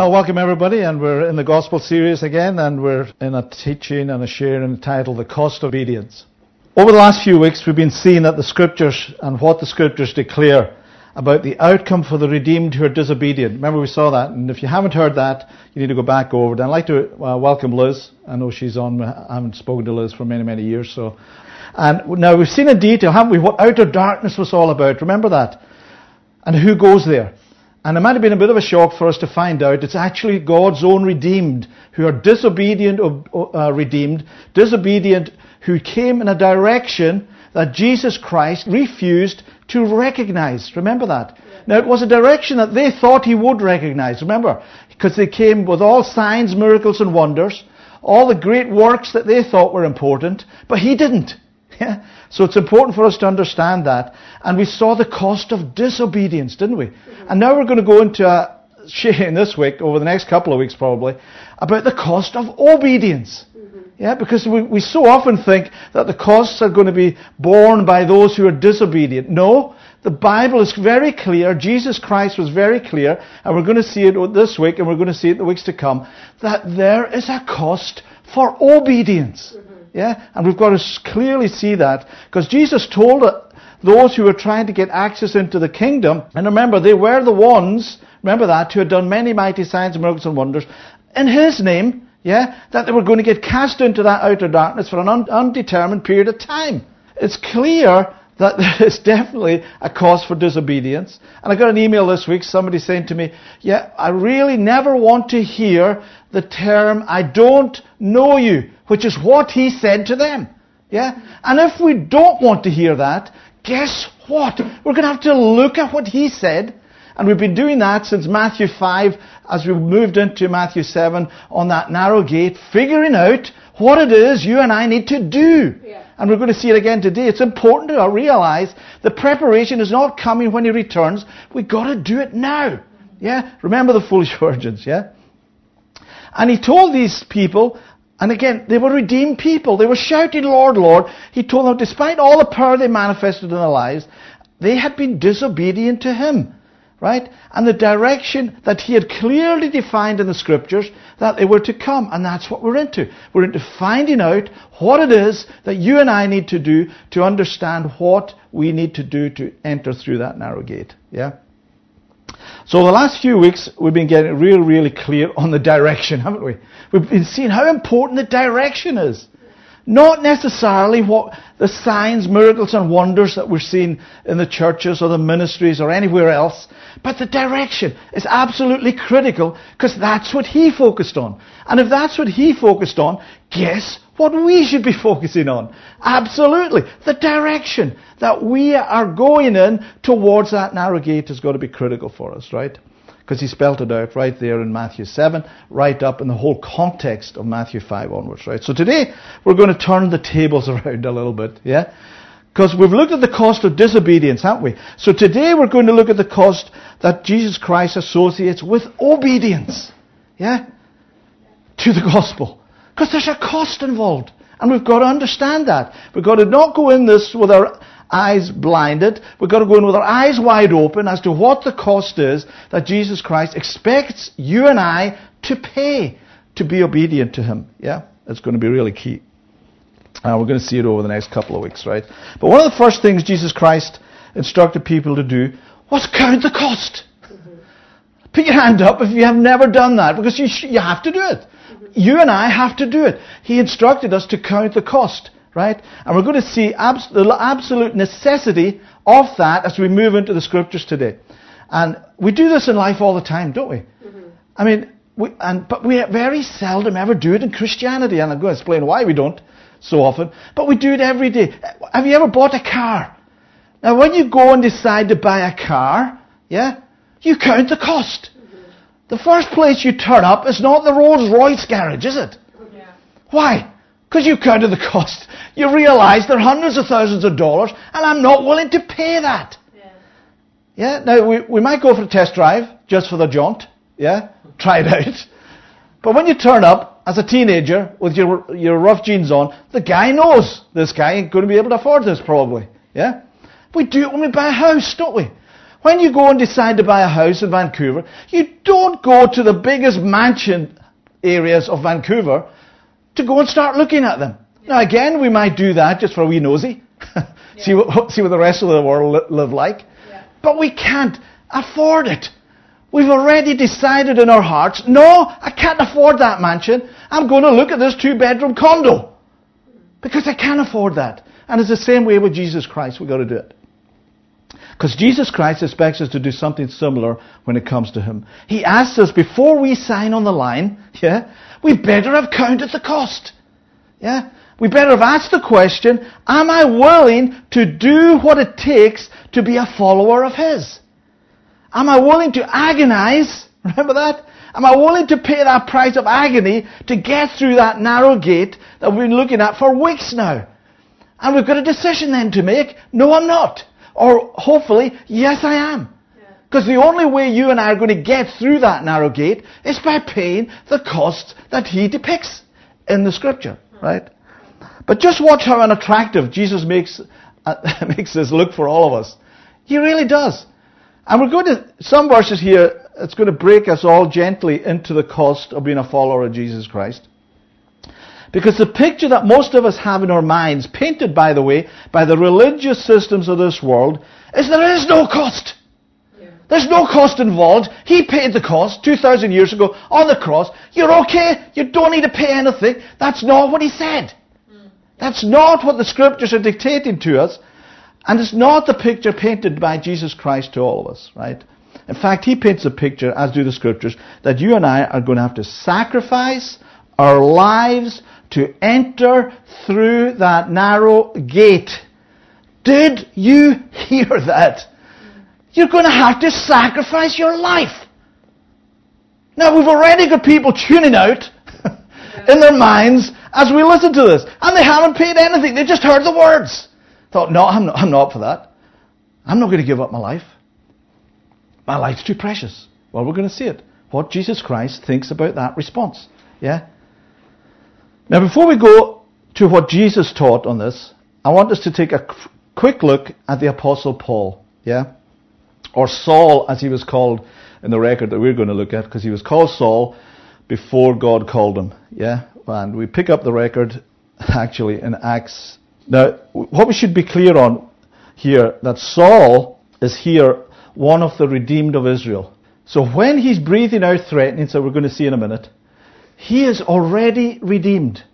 Well, welcome everybody, and we're in the gospel series again, and we're in a teaching and a sharing entitled The Cost of Obedience. Over the last few weeks, we've been seeing that the scriptures and what the scriptures declare about the outcome for the redeemed who are disobedient. Remember we saw that, and if you haven't heard that, you need to go back over it. I'd like to uh, welcome Liz. I know she's on, I haven't spoken to Liz for many, many years, so. And now we've seen in detail, haven't we, what outer darkness was all about. Remember that? And who goes there? And it might have been a bit of a shock for us to find out it's actually God's own redeemed who are disobedient, uh, redeemed, disobedient, who came in a direction that Jesus Christ refused to recognize. Remember that? Yeah. Now, it was a direction that they thought he would recognize. Remember? Because they came with all signs, miracles, and wonders, all the great works that they thought were important, but he didn't. Yeah? So it's important for us to understand that. And we saw the cost of disobedience, didn't we? Mm-hmm. And now we're going to go into a sharing this week, over the next couple of weeks probably, about the cost of obedience. Mm-hmm. Yeah, because we, we so often think that the costs are going to be borne by those who are disobedient. No, the Bible is very clear. Jesus Christ was very clear, and we're going to see it this week, and we're going to see it in the weeks to come, that there is a cost for obedience. Mm-hmm. Yeah? And we've got to clearly see that because Jesus told uh, those who were trying to get access into the kingdom, and remember, they were the ones, remember that, who had done many mighty signs, miracles, and wonders in His name, yeah, that they were going to get cast into that outer darkness for an un- undetermined period of time. It's clear that there is definitely a cause for disobedience. And I got an email this week, somebody saying to me, yeah, I really never want to hear the term, I don't know you which is what he said to them. Yeah? And if we don't want to hear that, guess what? We're going to have to look at what he said. And we've been doing that since Matthew 5 as we moved into Matthew 7 on that narrow gate, figuring out what it is you and I need to do. Yeah. And we're going to see it again today. It's important to realize the preparation is not coming when he returns. We've got to do it now. Yeah? Remember the foolish virgins, yeah? And he told these people and again, they were redeemed people. They were shouting, Lord, Lord. He told them, despite all the power they manifested in their lives, they had been disobedient to Him. Right? And the direction that He had clearly defined in the Scriptures that they were to come. And that's what we're into. We're into finding out what it is that you and I need to do to understand what we need to do to enter through that narrow gate. Yeah? So the last few weeks, we've been getting real, really clear on the direction, haven't we? We've been seeing how important the direction is. Not necessarily what the signs, miracles, and wonders that we're seeing in the churches or the ministries or anywhere else, but the direction is absolutely critical because that's what he focused on. And if that's what he focused on, guess what we should be focusing on? Absolutely. The direction that we are going in towards that narrow gate is going to be critical for us, right? Because he spelt it out right there in Matthew 7, right up in the whole context of Matthew 5 onwards, right? So today, we're going to turn the tables around a little bit, yeah? Because we've looked at the cost of disobedience, haven't we? So today we're going to look at the cost that Jesus Christ associates with obedience. Yeah? To the gospel. Because there's a cost involved. And we've got to understand that. We've got to not go in this with our eyes blinded. We've got to go in with our eyes wide open as to what the cost is that Jesus Christ expects you and I to pay to be obedient to Him. Yeah? That's going to be really key. Uh, we're going to see it over the next couple of weeks, right? But one of the first things Jesus Christ instructed people to do was count the cost. Mm-hmm. Put your hand up if you have never done that, because you, sh- you have to do it you and I have to do it. He instructed us to count the cost, right? And we're going to see abs- the absolute necessity of that as we move into the scriptures today. And we do this in life all the time, don't we? Mm-hmm. I mean, we, and, but we very seldom ever do it in Christianity, and I'm going to explain why we don't so often. But we do it every day. Have you ever bought a car? Now, when you go and decide to buy a car, yeah, you count the cost. The first place you turn up is not the Rolls Royce garage, is it? Yeah. Why? Because you counted the cost. You realise they're hundreds of thousands of dollars, and I'm not willing to pay that. Yeah. yeah? Now, we, we might go for a test drive, just for the jaunt. Yeah? Try it out. But when you turn up as a teenager with your, your rough jeans on, the guy knows this guy ain't going to be able to afford this, probably. Yeah? We do it when we buy a house, don't we? When you go and decide to buy a house in Vancouver, you don't go to the biggest mansion areas of Vancouver to go and start looking at them. Now again, we might do that just for a wee nosy. see, what, see what the rest of the world live like. Yeah. But we can't afford it. We've already decided in our hearts, no, I can't afford that mansion. I'm going to look at this two bedroom condo. Because I can't afford that. And it's the same way with Jesus Christ. We've got to do it. Because Jesus Christ expects us to do something similar when it comes to Him. He asks us before we sign on the line, yeah, we better have counted the cost. Yeah? We better have asked the question, am I willing to do what it takes to be a follower of His? Am I willing to agonize? Remember that? Am I willing to pay that price of agony to get through that narrow gate that we've been looking at for weeks now? And we've got a decision then to make. No, I'm not. Or hopefully, yes, I am. Because the only way you and I are going to get through that narrow gate is by paying the cost that he depicts in the scripture, right? But just watch how unattractive Jesus makes, uh, makes this look for all of us. He really does. And we're going to, some verses here, it's going to break us all gently into the cost of being a follower of Jesus Christ. Because the picture that most of us have in our minds, painted by the way, by the religious systems of this world, is there is no cost. Yeah. There's no cost involved. He paid the cost 2,000 years ago on the cross. You're okay. You don't need to pay anything. That's not what he said. Mm. That's not what the scriptures are dictating to us. And it's not the picture painted by Jesus Christ to all of us, right? In fact, he paints a picture, as do the scriptures, that you and I are going to have to sacrifice our lives to enter through that narrow gate. Did you hear that? You're going to have to sacrifice your life. Now we've already got people tuning out in their minds as we listen to this. And they haven't paid anything. They just heard the words. Thought, no, I'm not, I'm not for that. I'm not going to give up my life. My life's too precious. Well, we're going to see it. What Jesus Christ thinks about that response. Yeah? Now, before we go to what Jesus taught on this, I want us to take a quick look at the Apostle Paul, yeah? Or Saul, as he was called in the record that we're going to look at, because he was called Saul before God called him, yeah? And we pick up the record actually in Acts. Now, what we should be clear on here, that Saul is here one of the redeemed of Israel. So when he's breathing out threatening, so we're going to see in a minute, he is already redeemed.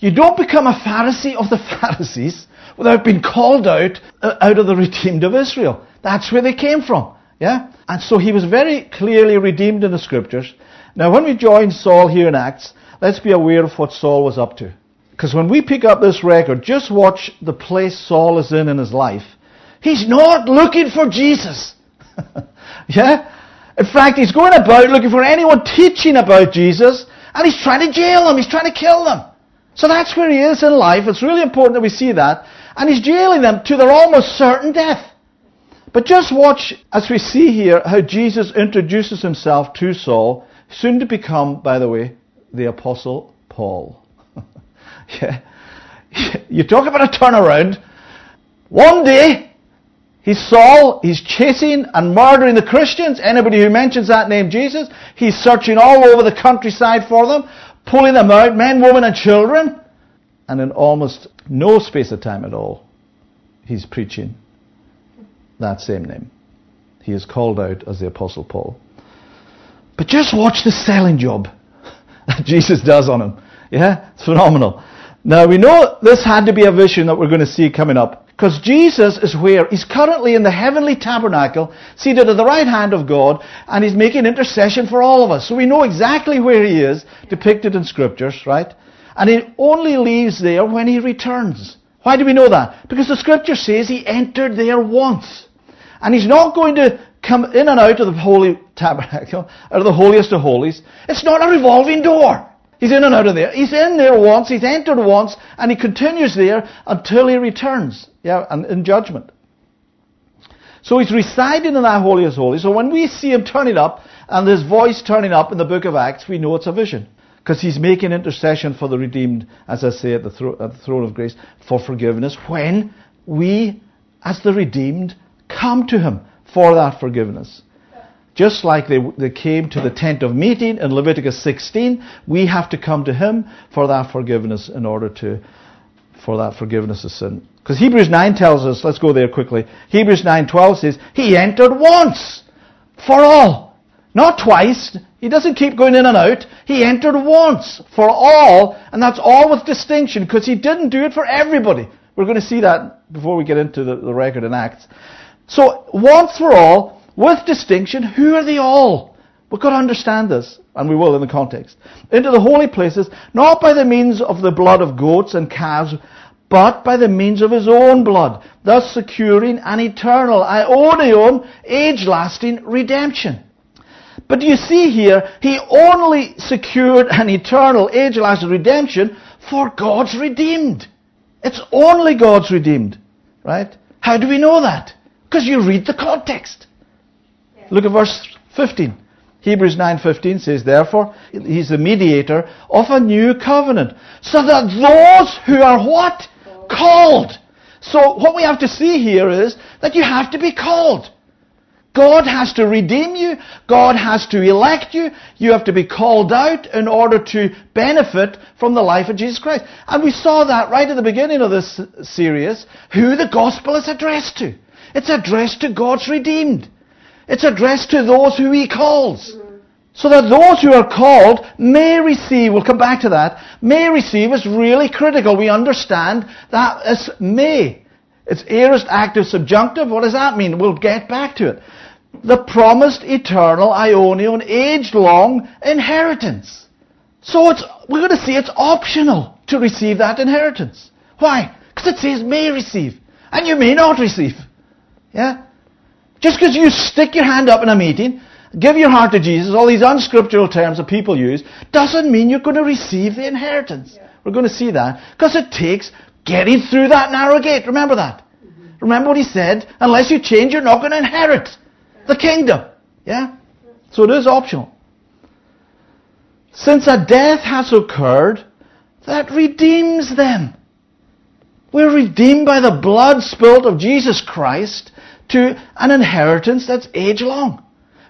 You don't become a Pharisee of the Pharisees without being called out uh, out of the redeemed of Israel. That's where they came from. Yeah? And so he was very clearly redeemed in the scriptures. Now when we join Saul here in Acts, let's be aware of what Saul was up to. Because when we pick up this record, just watch the place Saul is in in his life. He's not looking for Jesus. yeah? In fact, he's going about looking for anyone teaching about Jesus and he's trying to jail them. He's trying to kill them. So that's where he is in life. It's really important that we see that. And he's jailing them to their almost certain death. But just watch as we see here how Jesus introduces himself to Saul, soon to become, by the way, the Apostle Paul. Yeah. You talk about a turnaround. One day, He's Saul. He's chasing and murdering the Christians. Anybody who mentions that name Jesus, he's searching all over the countryside for them, pulling them out, men, women, and children. And in almost no space of time at all, he's preaching that same name. He is called out as the Apostle Paul. But just watch the selling job that Jesus does on him. Yeah? It's phenomenal. Now we know this had to be a vision that we're going to see coming up. Because Jesus is where? He's currently in the heavenly tabernacle, seated at the right hand of God, and he's making intercession for all of us. So we know exactly where he is, depicted in scriptures, right? And he only leaves there when he returns. Why do we know that? Because the scripture says he entered there once. And he's not going to come in and out of the holy tabernacle, out of the holiest of holies. It's not a revolving door. He's in and out of there. He's in there once, he's entered once, and he continues there until he returns. Yeah, and in judgment. So he's residing in that holiest holy. So when we see him turning up, and his voice turning up in the book of Acts, we know it's a vision. Because he's making intercession for the redeemed, as I say, at the, thro- at the throne of grace, for forgiveness, when we, as the redeemed, come to him for that forgiveness. Just like they, they came to the tent of meeting in Leviticus 16, we have to come to Him for that forgiveness in order to, for that forgiveness of sin. Because Hebrews 9 tells us, let's go there quickly. Hebrews 9.12 says, He entered once for all. Not twice. He doesn't keep going in and out. He entered once for all, and that's all with distinction, because He didn't do it for everybody. We're going to see that before we get into the, the record in Acts. So, once for all, with distinction, who are they all? We've got to understand this, and we will in the context. Into the holy places, not by the means of the blood of goats and calves, but by the means of his own blood, thus securing an eternal, aionion, age-lasting redemption. But you see here, he only secured an eternal, age-lasting redemption for God's redeemed. It's only God's redeemed. Right? How do we know that? Because you read the context. Look at verse 15. Hebrews 9:15 says, "Therefore, he's the mediator of a new covenant, so that those who are what? Called. So what we have to see here is that you have to be called. God has to redeem you. God has to elect you. You have to be called out in order to benefit from the life of Jesus Christ. And we saw that right at the beginning of this series, who the gospel is addressed to. It's addressed to God's redeemed. It's addressed to those who He calls. So that those who are called may receive, we'll come back to that, may receive is really critical. We understand that as may. It's aorist active subjunctive. What does that mean? We'll get back to it the promised eternal aionion age-long inheritance. So it's, we're going to see it's optional to receive that inheritance. Why? Because it says may receive. And you may not receive. Yeah? Just because you stick your hand up in a meeting, give your heart to Jesus, all these unscriptural terms that people use, doesn't mean you're going to receive the inheritance. Yeah. We're going to see that. Because it takes getting through that narrow gate. Remember that. Mm-hmm. Remember what he said? Unless you change, you're not going to inherit the kingdom. Yeah? So it is optional. Since a death has occurred that redeems them. We're redeemed by the blood spilt of Jesus Christ to an inheritance that's age long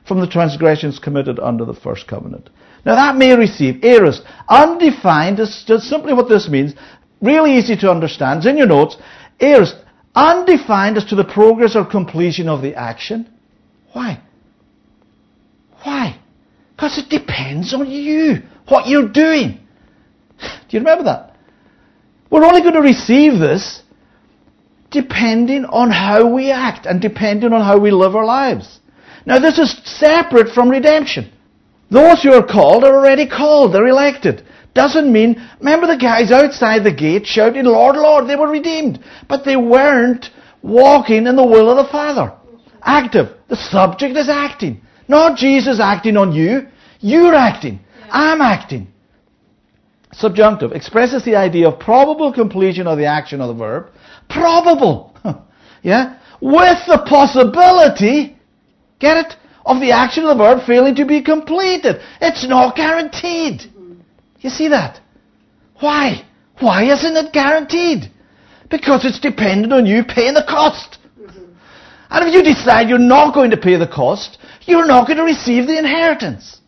from the transgressions committed under the first covenant. Now that may receive, aorist, undefined is just simply what this means, really easy to understand, it's in your notes, aorist, undefined as to the progress or completion of the action, why? Why? Because it depends on you, what you're doing. Do you remember that? We're only going to receive this depending on how we act and depending on how we live our lives. Now, this is separate from redemption. Those who are called are already called, they're elected. Doesn't mean, remember the guys outside the gate shouting, Lord, Lord, they were redeemed. But they weren't walking in the will of the Father. Active. The subject is acting. Not Jesus acting on you. You're acting. I'm acting. Subjunctive expresses the idea of probable completion of the action of the verb. Probable. yeah? With the possibility, get it, of the action of the verb failing to be completed. It's not guaranteed. You see that? Why? Why isn't it guaranteed? Because it's dependent on you paying the cost. Mm-hmm. And if you decide you're not going to pay the cost, you're not going to receive the inheritance.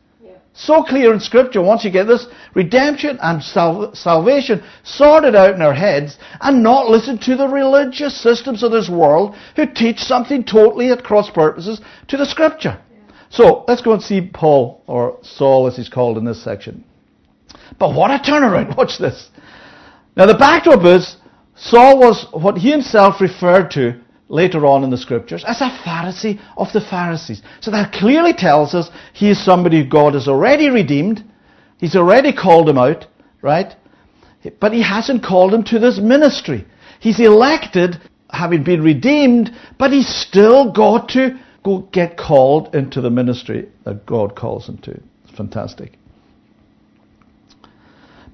So clear in Scripture, once you get this redemption and sal- salvation sorted out in our heads and not listen to the religious systems of this world who teach something totally at cross purposes to the Scripture. Yeah. So let's go and see Paul, or Saul as he's called in this section. But what a turnaround. Watch this. Now the backdrop is Saul was what he himself referred to later on in the scriptures as a Pharisee of the Pharisees. So that clearly tells us he is somebody God has already redeemed. He's already called him out, right? But he hasn't called him to this ministry. He's elected, having been redeemed, but he's still got to go get called into the ministry that God calls him to. It's fantastic.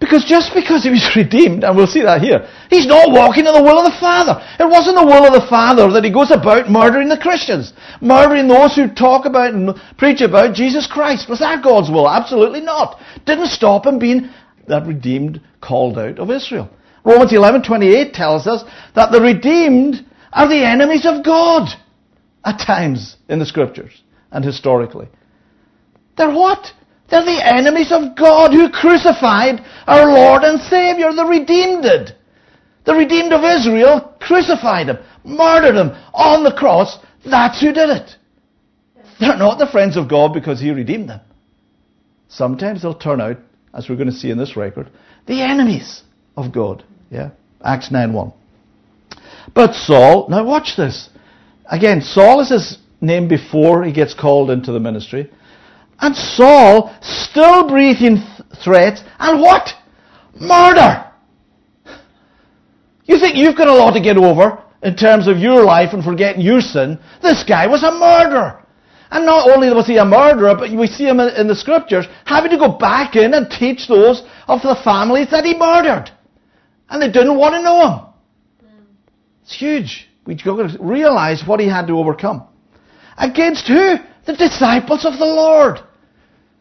Because just because he was redeemed, and we'll see that here, he's not walking in the will of the Father. It wasn't the will of the Father that he goes about murdering the Christians, murdering those who talk about and preach about Jesus Christ. Was that God's will? Absolutely not. Didn't stop him being that redeemed called out of Israel. Romans 11:28 tells us that the redeemed are the enemies of God. at times in the scriptures and historically. They're what? They're the enemies of God who crucified our Lord and Savior. The redeemed. The redeemed of Israel crucified him, murdered him on the cross. That's who did it. They're not the friends of God because he redeemed them. Sometimes they'll turn out, as we're going to see in this record, the enemies of God. Yeah? Acts 9 1. But Saul, now watch this. Again, Saul is his name before he gets called into the ministry. And Saul, still breathing th- threats, and what? Murder! You think you've got a lot to get over in terms of your life and forgetting your sin? This guy was a murderer. And not only was he a murderer, but we see him in the scriptures having to go back in and teach those of the families that he murdered. And they didn't want to know him. It's huge. We've got to realize what he had to overcome. Against who? The disciples of the Lord.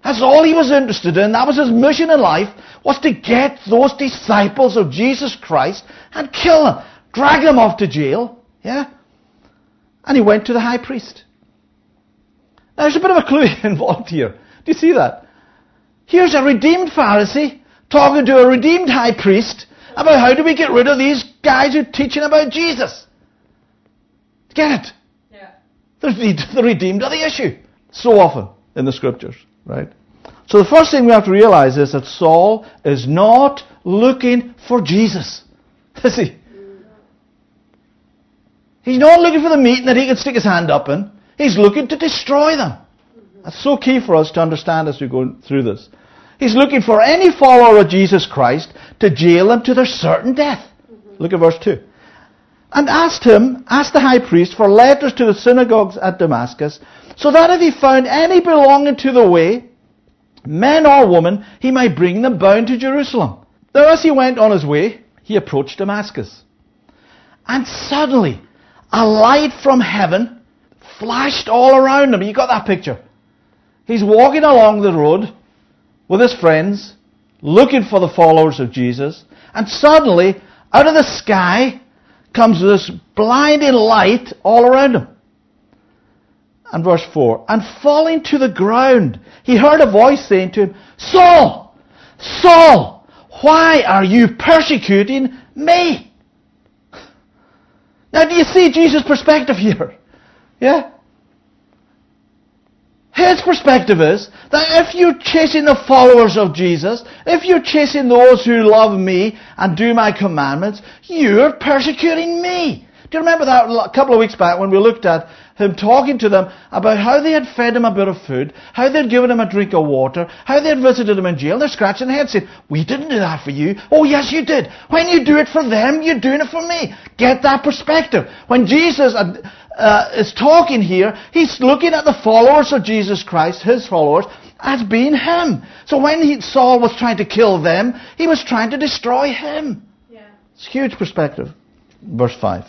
That's all he was interested in. That was his mission in life, was to get those disciples of Jesus Christ and kill them. Drag them off to jail. Yeah? And he went to the high priest. Now there's a bit of a clue involved here. Do you see that? Here's a redeemed Pharisee talking to a redeemed high priest about how do we get rid of these guys who are teaching about Jesus. Get it? Yeah. The redeemed are the issue. So often in the scriptures, right? So the first thing we have to realize is that Saul is not looking for Jesus. Is he? He's not looking for the meeting that he can stick his hand up in. He's looking to destroy them. That's so key for us to understand as we go through this. He's looking for any follower of Jesus Christ to jail them to their certain death. Look at verse 2. And asked him, asked the high priest for letters to the synagogues at Damascus, so that if he found any belonging to the way, men or women, he might bring them bound to Jerusalem. Now as he went on his way, he approached Damascus. And suddenly, a light from heaven flashed all around him. You got that picture? He's walking along the road with his friends, looking for the followers of Jesus, and suddenly, out of the sky, comes this blinding light all around him. And verse 4, and falling to the ground, he heard a voice saying to him, Saul, Saul, why are you persecuting me? Now do you see Jesus' perspective here? Yeah? His perspective is that if you're chasing the followers of Jesus, if you're chasing those who love me and do my commandments, you're persecuting me. Do you remember that a couple of weeks back when we looked at him talking to them about how they had fed him a bit of food, how they had given him a drink of water, how they had visited him in jail. They're scratching their heads saying, we didn't do that for you. Oh yes, you did. When you do it for them, you're doing it for me. Get that perspective. When Jesus uh, is talking here, he's looking at the followers of Jesus Christ, his followers, as being him. So when he, Saul was trying to kill them, he was trying to destroy him. Yeah. It's a huge perspective. Verse 5.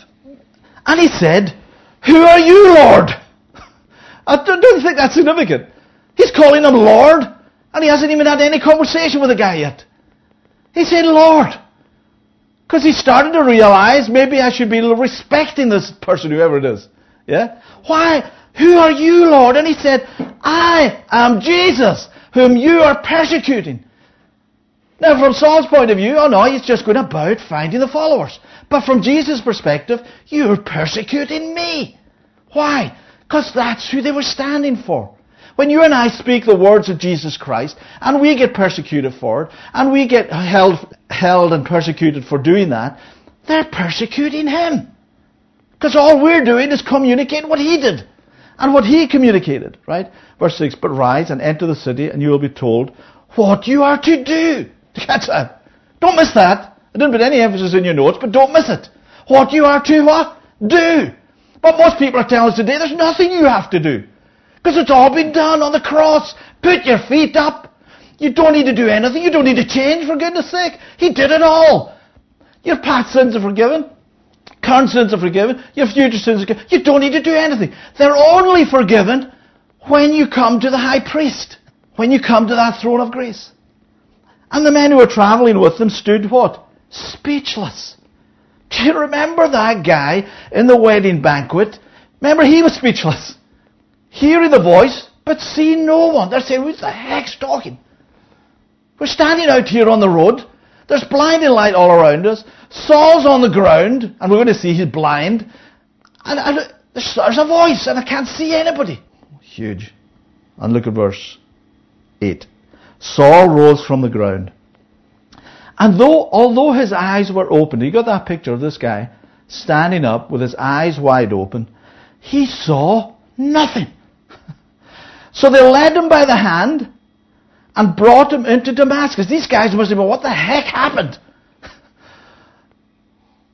And he said, Who are you, Lord? I don't think that's significant. He's calling him Lord, and he hasn't even had any conversation with the guy yet. He said, Lord. Because he started to realize maybe I should be respecting this person, whoever it is. Yeah? Why? Who are you, Lord? And he said, I am Jesus, whom you are persecuting. Now, from Saul's point of view, oh no, he's just going about finding the followers. But from Jesus' perspective, you're persecuting me. Why? Because that's who they were standing for. When you and I speak the words of Jesus Christ, and we get persecuted for it, and we get held, held and persecuted for doing that, they're persecuting Him. Because all we're doing is communicating what He did. And what He communicated, right? Verse 6, But rise and enter the city, and you will be told what you are to do. Catch that? Don't miss that. I didn't put any emphasis in your notes, but don't miss it. What you are to what? Do. But most people are telling us today there's nothing you have to do. Because it's all been done on the cross. Put your feet up. You don't need to do anything. You don't need to change, for goodness sake. He did it all. Your past sins are forgiven. Current sins are forgiven. Your future sins are forgiven. You don't need to do anything. They're only forgiven when you come to the high priest. When you come to that throne of grace. And the men who were traveling with them stood what? Speechless. Do you remember that guy in the wedding banquet Remember, he was speechless. Hearing the voice, but seeing no one. They're saying, who the heck's talking? We're standing out here on the road. There's blinding light all around us. Saul's on the ground, and we're going to see he's blind. And, and there's, there's a voice, and I can't see anybody. Huge. And look at verse 8. Saul rose from the ground. And though, although his eyes were open, you got that picture of this guy standing up with his eyes wide open, he saw nothing. so they led him by the hand and brought him into Damascus. These guys must have been, what the heck happened?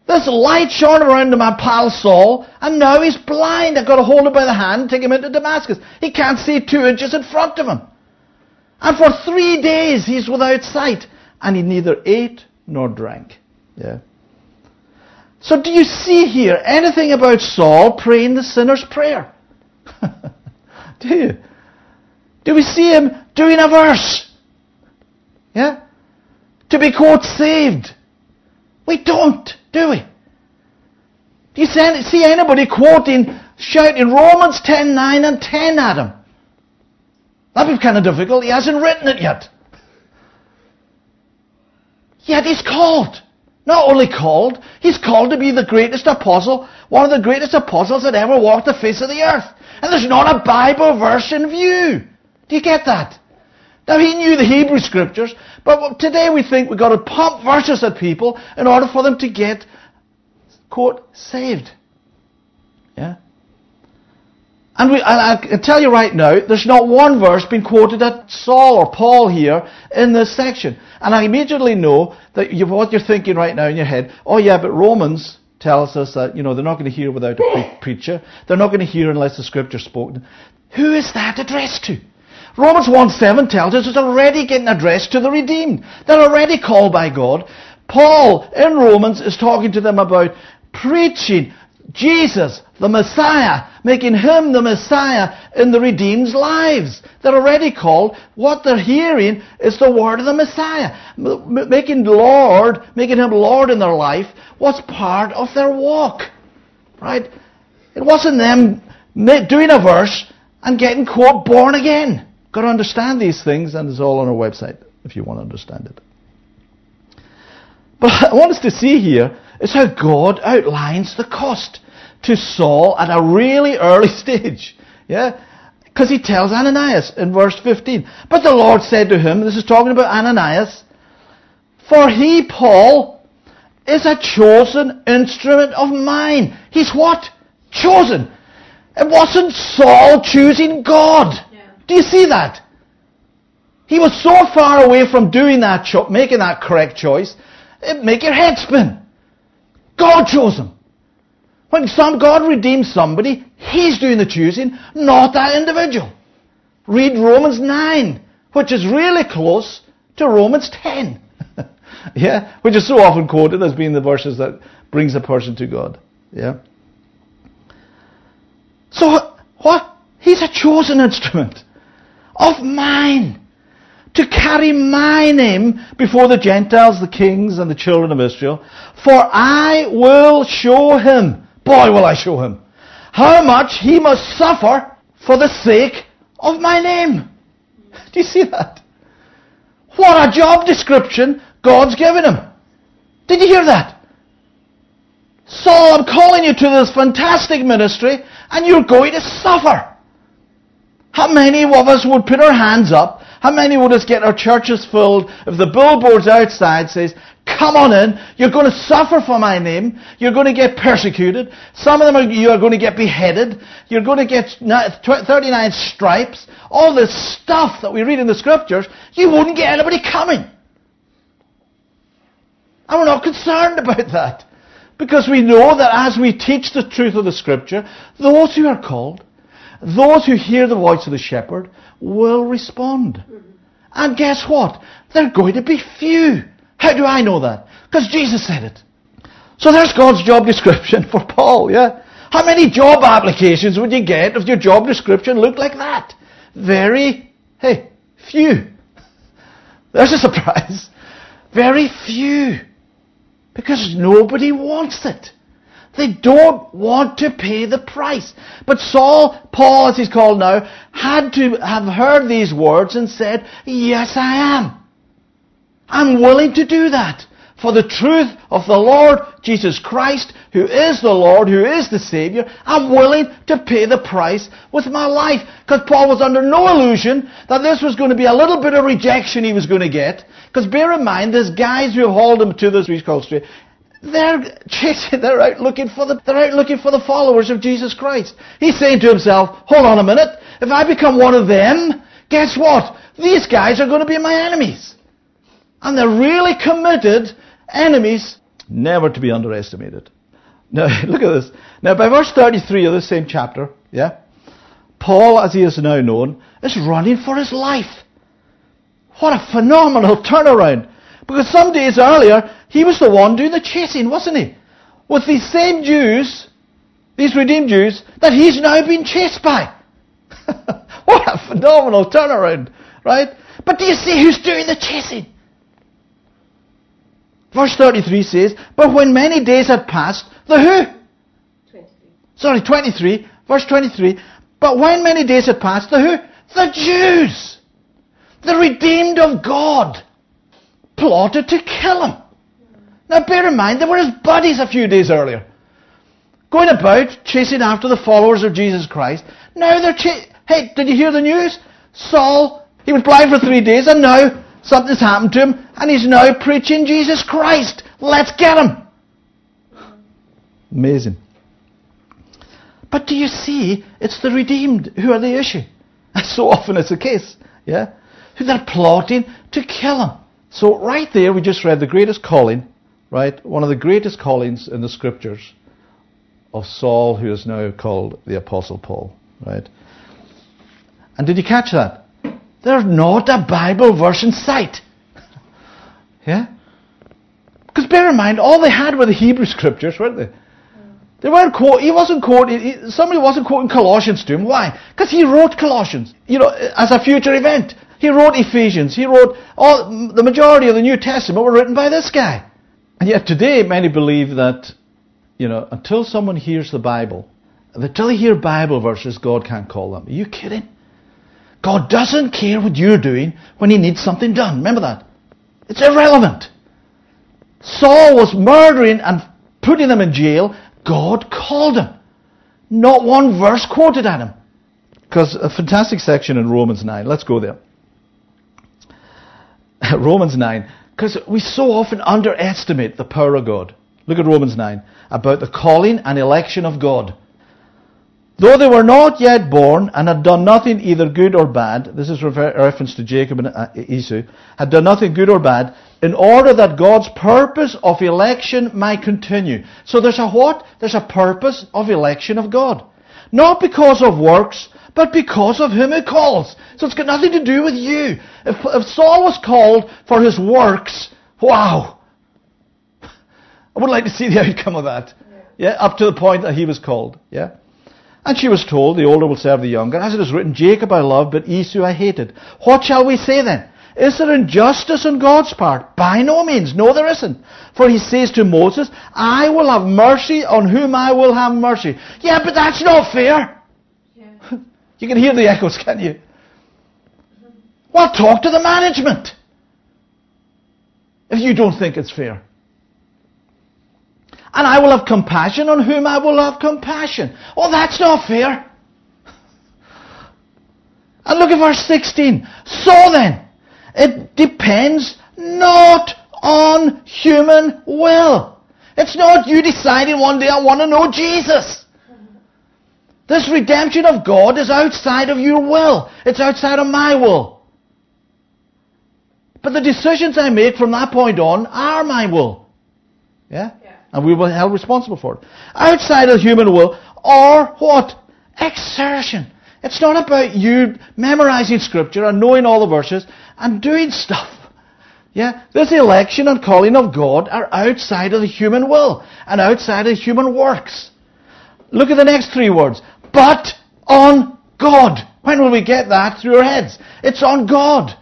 This light shone around him, my pal Saul, and now he's blind. I've got to hold him by the hand and take him into Damascus. He can't see two inches in front of him. And for three days he's without sight, and he neither ate nor drank. Yeah. So do you see here anything about Saul praying the sinner's prayer? do you? Do we see him doing a verse? Yeah? To be quote saved. We don't, do we? Do you see anybody quoting, shouting Romans 10, 9 and 10 at him? That'd be kind of difficult. He hasn't written it yet. Yet he's called. Not only called, he's called to be the greatest apostle, one of the greatest apostles that ever walked the face of the earth. And there's not a Bible verse in view. Do you get that? Now he knew the Hebrew scriptures, but today we think we've got to pump verses at people in order for them to get, quote, saved. Yeah? And, we, and I can tell you right now, there's not one verse being quoted at Saul or Paul here in this section. And I immediately know that you, what you're thinking right now in your head, oh yeah, but Romans tells us that, you know, they're not going to hear without a pre- preacher. They're not going to hear unless the scripture's spoken. Who is that addressed to? Romans 1.7 tells us it's already getting addressed to the redeemed. They're already called by God. Paul in Romans is talking to them about preaching Jesus, the Messiah, making him the Messiah in the redeemed's lives. They're already called. What they're hearing is the word of the Messiah. M- making Lord, making him Lord in their life was part of their walk. Right? It wasn't them doing a verse and getting, quote, born again. Got to understand these things, and it's all on our website if you want to understand it. But I want us to see here is how God outlines the cost to Saul at a really early stage. Yeah? Because he tells Ananias in verse 15. But the Lord said to him, this is talking about Ananias, For he, Paul, is a chosen instrument of mine. He's what? Chosen. It wasn't Saul choosing God. Yeah. Do you see that? He was so far away from doing that, cho- making that correct choice, it'd make your head spin. God chose him. When some God redeems somebody, He's doing the choosing, not that individual. Read Romans 9, which is really close to Romans 10. yeah? Which is so often quoted as being the verses that brings a person to God. Yeah? So, what? He's a chosen instrument of mine to carry my name before the Gentiles, the kings, and the children of Israel. For I will show him Boy, will I show him how much he must suffer for the sake of my name. Do you see that? What a job description God's given him. Did you hear that? Saul, I'm calling you to this fantastic ministry and you're going to suffer. How many of us would put our hands up? How many would us get our churches filled if the billboards outside says, Come on in. You're going to suffer for my name. You're going to get persecuted. Some of them are, you are going to get beheaded. You're going to get 39 stripes. All this stuff that we read in the scriptures. You wouldn't get anybody coming. And we're not concerned about that. Because we know that as we teach the truth of the scripture, those who are called, those who hear the voice of the shepherd, will respond. And guess what? They're going to be few. How do I know that? Because Jesus said it. So there's God's job description for Paul, yeah? How many job applications would you get if your job description looked like that? Very, hey, few. There's a surprise. Very few. Because nobody wants it. They don't want to pay the price. But Saul, Paul as he's called now, had to have heard these words and said, yes I am. I'm willing to do that for the truth of the Lord Jesus Christ, who is the Lord, who is the Savior, I'm willing to pay the price with my life. Because Paul was under no illusion that this was going to be a little bit of rejection he was going to get. Because bear in mind, there's guys who hauled him to called straight. They're chasing, they're out looking for the, they're out looking for the followers of Jesus Christ. He's saying to himself, hold on a minute, if I become one of them, guess what? These guys are going to be my enemies. And they're really committed enemies, never to be underestimated. Now, look at this. Now, by verse 33 of this same chapter, yeah, Paul, as he is now known, is running for his life. What a phenomenal turnaround. Because some days earlier, he was the one doing the chasing, wasn't he? With these same Jews, these redeemed Jews, that he's now being chased by. what a phenomenal turnaround, right? But do you see who's doing the chasing? Verse 33 says, But when many days had passed, the who? 23. Sorry, 23. Verse 23. But when many days had passed, the who? The Jews. The redeemed of God plotted to kill him. Now bear in mind, they were his buddies a few days earlier. Going about chasing after the followers of Jesus Christ. Now they're chasing. Hey, did you hear the news? Saul, he was blind for three days and now Something's happened to him, and he's now preaching Jesus Christ. Let's get him. Amazing. But do you see, it's the redeemed who are the issue. So often it's the case, yeah? They're plotting to kill him. So right there we just read the greatest calling, right? One of the greatest callings in the scriptures of Saul, who is now called the Apostle Paul, right? And did you catch that? There's not a Bible verse in sight. yeah? Because bear in mind, all they had were the Hebrew scriptures, weren't they? They weren't quote, he wasn't quoting, somebody wasn't quoting Colossians to him. Why? Because he wrote Colossians, you know, as a future event. He wrote Ephesians. He wrote, all, the majority of the New Testament were written by this guy. And yet today, many believe that, you know, until someone hears the Bible, until they hear Bible verses, God can't call them. Are you kidding? God doesn't care what you're doing when He needs something done. Remember that. It's irrelevant. Saul was murdering and putting them in jail. God called him. Not one verse quoted at him. Because a fantastic section in Romans 9. Let's go there. Romans 9. Because we so often underestimate the power of God. Look at Romans 9. About the calling and election of God. Though they were not yet born and had done nothing either good or bad, this is refer- reference to Jacob and uh, Esau, had done nothing good or bad, in order that God's purpose of election might continue. So there's a what? There's a purpose of election of God. Not because of works, but because of whom He calls. So it's got nothing to do with you. If, if Saul was called for his works, wow. I would like to see the outcome of that. Yeah, up to the point that he was called. Yeah. And she was told, the older will serve the younger. As it is written, Jacob I loved, but Esau I hated. What shall we say then? Is there injustice on God's part? By no means. No, there isn't. For he says to Moses, I will have mercy on whom I will have mercy. Yeah, but that's not fair. Yeah. you can hear the echoes, can't you? Well, talk to the management. If you don't think it's fair. And I will have compassion on whom I will have compassion. Oh, that's not fair. And look at verse 16. So then, it depends not on human will. It's not you deciding one day I want to know Jesus. This redemption of God is outside of your will. It's outside of my will. But the decisions I make from that point on are my will. Yeah? And we will be held responsible for it. Outside of human will, or what? Exertion. It's not about you memorizing scripture and knowing all the verses and doing stuff. Yeah? This election and calling of God are outside of the human will and outside of human works. Look at the next three words. But on God. When will we get that through our heads? It's on God.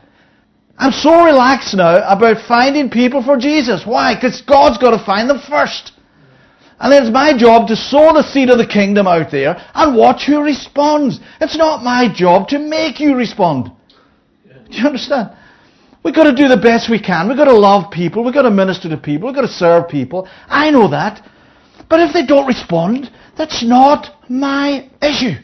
I'm so relaxed now about finding people for Jesus. Why? Because God's got to find them first. And it's my job to sow the seed of the kingdom out there and watch who responds. It's not my job to make you respond. Do you understand? We've got to do the best we can. We've got to love people. We've got to minister to people. We've got to serve people. I know that. But if they don't respond, that's not my issue.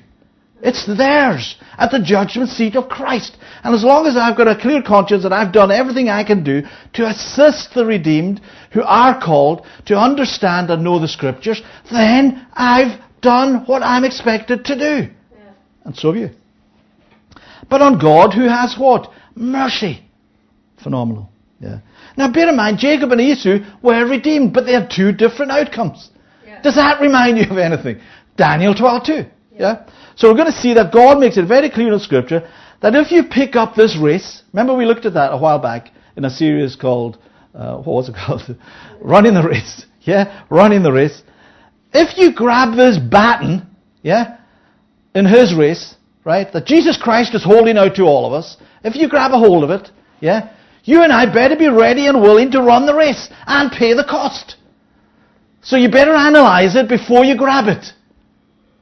It's theirs at the judgment seat of Christ. And as long as I've got a clear conscience that I've done everything I can do to assist the redeemed who are called to understand and know the scriptures, then I've done what I'm expected to do. Yeah. And so have you. But on God who has what? Mercy. Phenomenal. Yeah. Now bear in mind, Jacob and Esau were redeemed, but they had two different outcomes. Yeah. Does that remind you of anything? Daniel 12 2. Yeah. yeah. So we're going to see that God makes it very clear in Scripture that if you pick up this race, remember we looked at that a while back in a series called, uh, what was it called? Running the Race. Yeah, Running the Race. If you grab this baton, yeah, in his race, right, that Jesus Christ is holding out to all of us, if you grab a hold of it, yeah, you and I better be ready and willing to run the race and pay the cost. So you better analyze it before you grab it.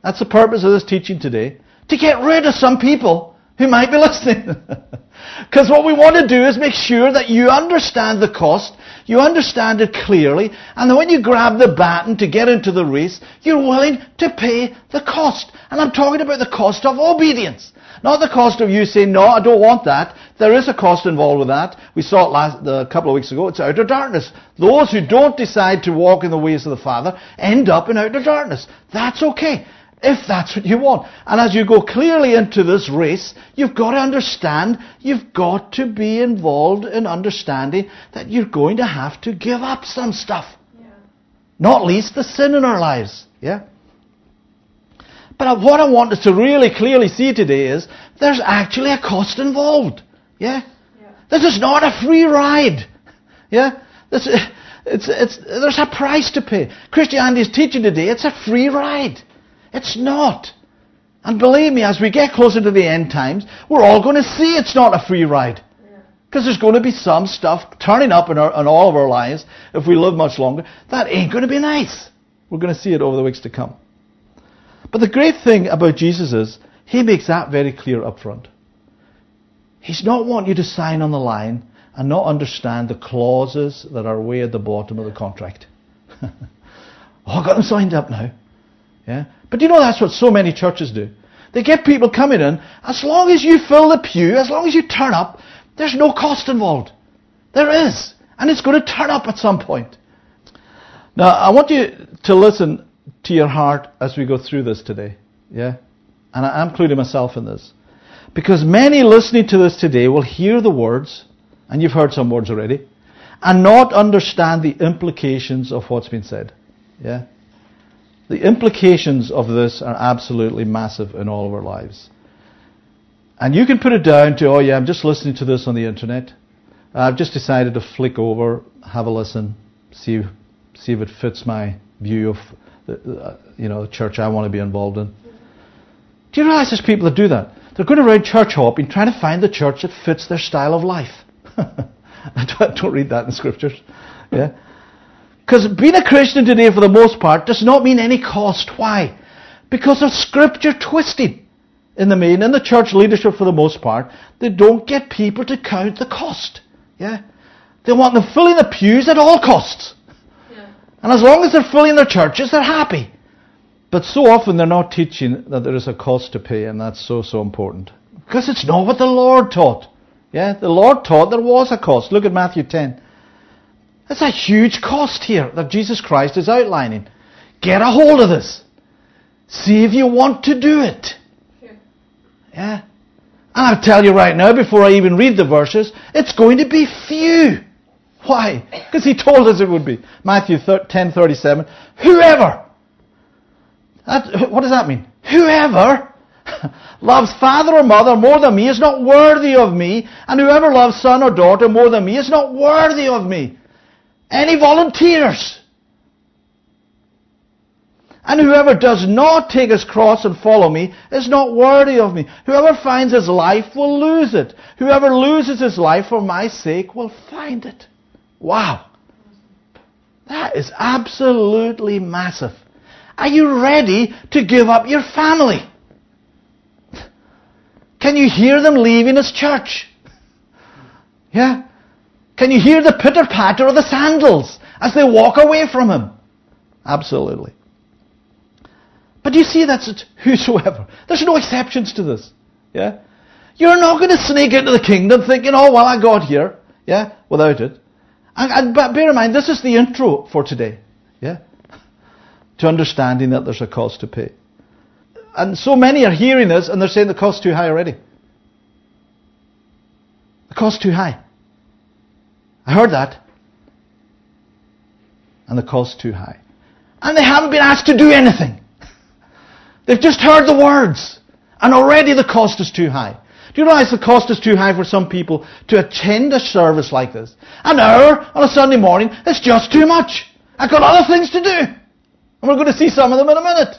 That's the purpose of this teaching today. To get rid of some people who might be listening. Because what we want to do is make sure that you understand the cost, you understand it clearly, and then when you grab the baton to get into the race, you're willing to pay the cost. And I'm talking about the cost of obedience. Not the cost of you saying, no, I don't want that. There is a cost involved with that. We saw it last, a couple of weeks ago. It's outer darkness. Those who don't decide to walk in the ways of the Father end up in outer darkness. That's okay if that's what you want. And as you go clearly into this race, you've got to understand, you've got to be involved in understanding that you're going to have to give up some stuff. Yeah. Not least the sin in our lives. Yeah? But what I want us to really clearly see today is there's actually a cost involved. Yeah? yeah. This is not a free ride. Yeah? This, it's, it's, there's a price to pay. Christianity is teaching today it's a free ride. It's not. And believe me, as we get closer to the end times, we're all going to see it's not a free ride. Because there's going to be some stuff turning up in, our, in all of our lives, if we live much longer, that ain't going to be nice. We're going to see it over the weeks to come. But the great thing about Jesus is, he makes that very clear up front. He's not wanting you to sign on the line and not understand the clauses that are way at the bottom of the contract. oh, I've got them signed up now. Yeah? But you know that's what so many churches do? They get people coming in, as long as you fill the pew, as long as you turn up, there's no cost involved. There is. And it's going to turn up at some point. Now, I want you to listen to your heart as we go through this today. Yeah? And I'm including myself in this. Because many listening to this today will hear the words, and you've heard some words already, and not understand the implications of what's been said. Yeah? The implications of this are absolutely massive in all of our lives. And you can put it down to, oh yeah, I'm just listening to this on the internet. I've just decided to flick over, have a listen, see, see if it fits my view of the, you know, the church I want to be involved in. Do you realize there's people that do that? They're going around church hopping, trying to find the church that fits their style of life. I don't read that in scriptures. Yeah. Because being a Christian today, for the most part, does not mean any cost. Why? Because of scripture twisting in the main, in the church leadership for the most part, they don't get people to count the cost. Yeah? They want them filling the pews at all costs. Yeah. And as long as they're filling their churches, they're happy. But so often they're not teaching that there is a cost to pay, and that's so, so important. Because it's not what the Lord taught. Yeah? The Lord taught there was a cost. Look at Matthew 10. That's a huge cost here that Jesus Christ is outlining. Get a hold of this. See if you want to do it. Yeah. And I'll tell you right now, before I even read the verses, it's going to be few. Why? Because he told us it would be. Matthew 10:37. Whoever. That, what does that mean? Whoever loves father or mother more than me is not worthy of me, and whoever loves son or daughter more than me is not worthy of me. Any volunteers? And whoever does not take his cross and follow me is not worthy of me. Whoever finds his life will lose it. Whoever loses his life for my sake will find it. Wow. That is absolutely massive. Are you ready to give up your family? Can you hear them leaving his church? Yeah? Can you hear the pitter patter of the sandals as they walk away from him? Absolutely. But you see, that's whosoever. There's no exceptions to this. Yeah? You're not going to sneak into the kingdom thinking, oh, well, I got here. Yeah? Without it. And, and but bear in mind, this is the intro for today. Yeah? To understanding that there's a cost to pay. And so many are hearing this and they're saying the cost's too high already. The cost's too high. I heard that. And the cost's too high. And they haven't been asked to do anything. They've just heard the words. And already the cost is too high. Do you realize the cost is too high for some people to attend a service like this? An hour on a Sunday morning is just too much. I've got other things to do. And we're going to see some of them in a minute.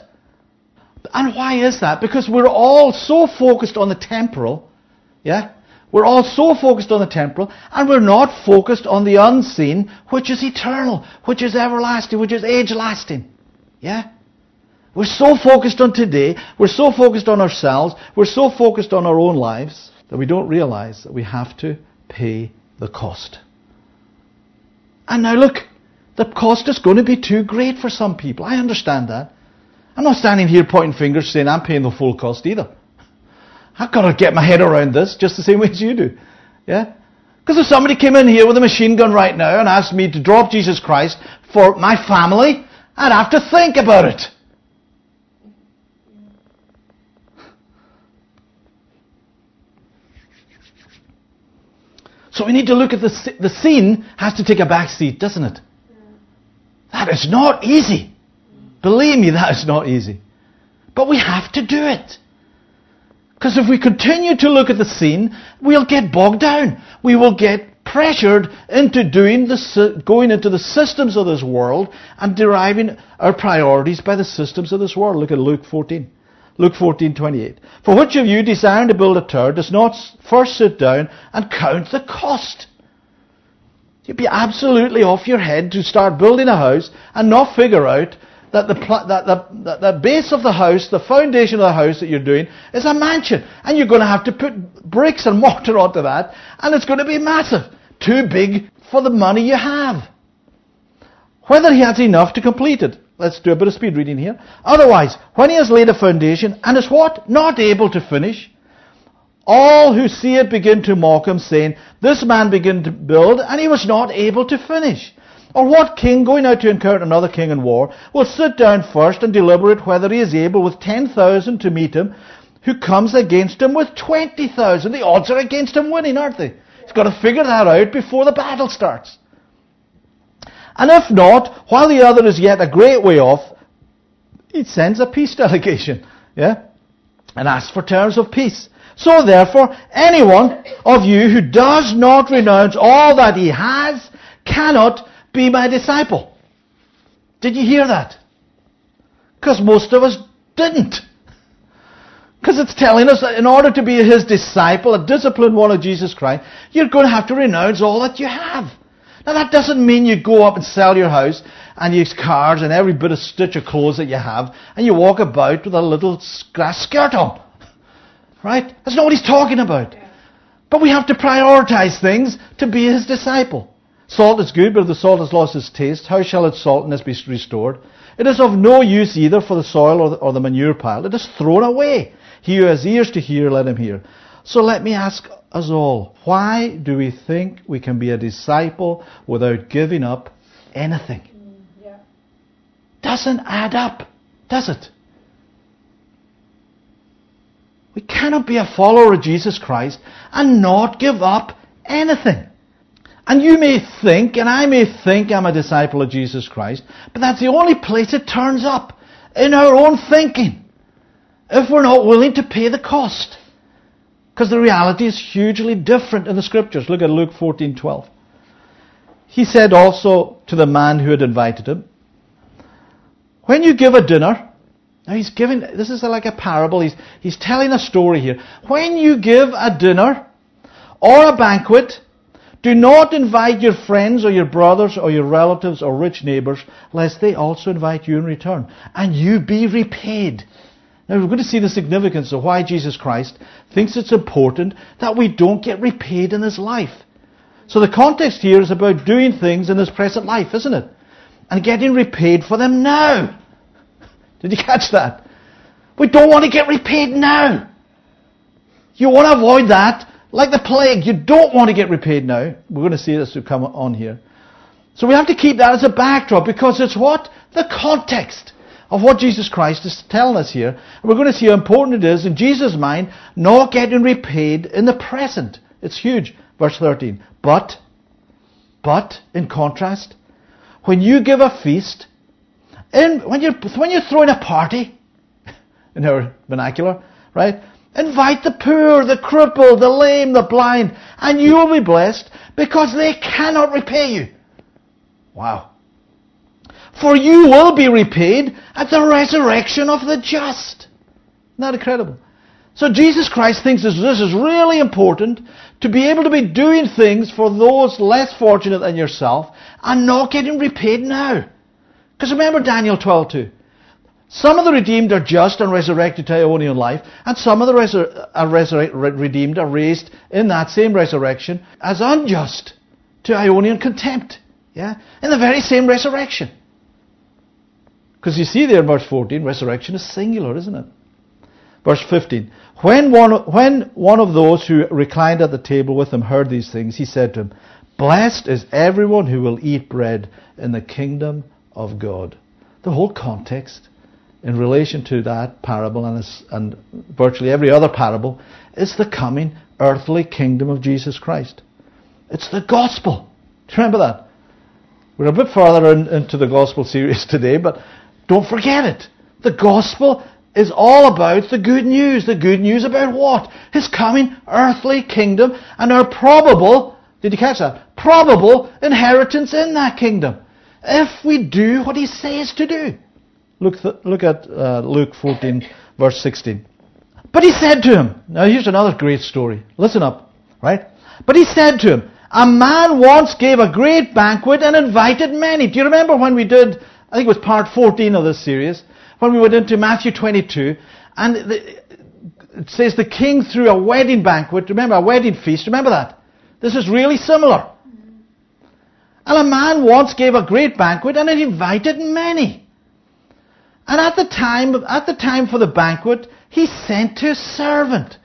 And why is that? Because we're all so focused on the temporal, yeah? We're all so focused on the temporal, and we're not focused on the unseen, which is eternal, which is everlasting, which is age lasting. Yeah? We're so focused on today, we're so focused on ourselves, we're so focused on our own lives, that we don't realize that we have to pay the cost. And now look, the cost is going to be too great for some people. I understand that. I'm not standing here pointing fingers saying I'm paying the full cost either. I've got to get my head around this just the same way as you do. Yeah? Because if somebody came in here with a machine gun right now and asked me to drop Jesus Christ for my family, I'd have to think about it. So we need to look at the, the seen has to take a back seat, doesn't it? That is not easy. Believe me, that is not easy. But we have to do it. Because if we continue to look at the seen, we'll get bogged down. We will get pressured into doing the, going into the systems of this world and deriving our priorities by the systems of this world. Look at Luke 14. Luke 14:28. For which of you desiring to build a tower does not first sit down and count the cost? You'd be absolutely off your head to start building a house and not figure out that the, that the, the base of the house, the foundation of the house that you're doing, is a mansion. And you're going to have to put bricks and mortar onto that, and it's going to be massive. Too big for the money you have. Whether he has enough to complete it. Let's do a bit of speed reading here. Otherwise, when he has laid a foundation and is what? Not able to finish, all who see it begin to mock him, saying, This man began to build, and he was not able to finish. Or what king going out to encounter another king in war will sit down first and deliberate whether he is able with 10,000 to meet him who comes against him with 20,000? The odds are against him winning, aren't they? He's got to figure that out before the battle starts. And if not, while the other is yet a great way off, he sends a peace delegation, yeah, and asks for terms of peace. So therefore, anyone of you who does not renounce all that he has cannot be my disciple. Did you hear that? Because most of us didn't. Because it's telling us that in order to be his disciple, a disciplined one of Jesus Christ, you're going to have to renounce all that you have. Now that doesn't mean you go up and sell your house and your cars and every bit of stitch of clothes that you have and you walk about with a little grass skirt on. Right? That's not what he's talking about. But we have to prioritize things to be his disciple. Salt is good, but if the salt has lost its taste, how shall its saltness be restored? It is of no use either for the soil or the, or the manure pile. It is thrown away. He who has ears to hear, let him hear. So let me ask us all, why do we think we can be a disciple without giving up anything? Mm, yeah. Doesn't add up, does it? We cannot be a follower of Jesus Christ and not give up anything. And you may think, and I may think I'm a disciple of Jesus Christ, but that's the only place it turns up in our own thinking. If we're not willing to pay the cost. Because the reality is hugely different in the scriptures. Look at Luke 14:12. He said also to the man who had invited him, When you give a dinner, now he's giving, this is like a parable, he's, he's telling a story here. When you give a dinner or a banquet, Do not invite your friends or your brothers or your relatives or rich neighbors, lest they also invite you in return, and you be repaid. Now we're going to see the significance of why Jesus Christ thinks it's important that we don't get repaid in this life. So the context here is about doing things in this present life, isn't it? And getting repaid for them now. Did you catch that? We don't want to get repaid now. You want to avoid that like the plague. You don't want to get repaid now. We're going to see this to come on here. So we have to keep that as a backdrop because it's what? The context of what Jesus Christ is telling us here. And we're going to see how important it is in Jesus' mind not getting repaid in the present. It's huge. Verse 13. But, but, in contrast, when you give a feast, in, when, you're, when you're throwing a party, in our vernacular, right? Invite the poor, the crippled, the lame, the blind, and you will be blessed because they cannot repay you. Wow. For you will be repaid at the resurrection of the just. That incredible? So Jesus Christ thinks this, this is really important to be able to be doing things for those less fortunate than yourself and not getting repaid now. Because remember Daniel 12:2. Some of the redeemed are just and resurrected to aionion life, and some of the are redeemed are raised in that same resurrection as unjust to aionion contempt. Yeah? In the very same resurrection. Because you see there in verse 14, resurrection is singular, isn't it? Verse 15. When one, when one of those who reclined at the table with him heard these things, he said to him, Blessed is everyone who will eat bread in the kingdom of God. The whole context in relation to that parable and, and virtually every other parable is the coming earthly kingdom of Jesus Christ. It's the gospel. Do you remember that? We're a bit further in, into the gospel series today, but don't forget it. The gospel is all about the good news. The good news about what? His coming earthly kingdom and our probable, did you catch that? Probable inheritance in that kingdom. If we do what he says to do. Look, look at uh, Luke 14, verse 16. But he said to him, now here's another great story. Listen up, right? But he said to him, a man once gave a great banquet and invited many. Do you remember when we did, I think it was part 14 of this series, when we went into Matthew 22, and the, it says the king threw a wedding banquet, remember, a wedding feast, remember that? This is really similar. And a man once gave a great banquet and it invited many. And at the time, at the time for the banquet, he sent his servant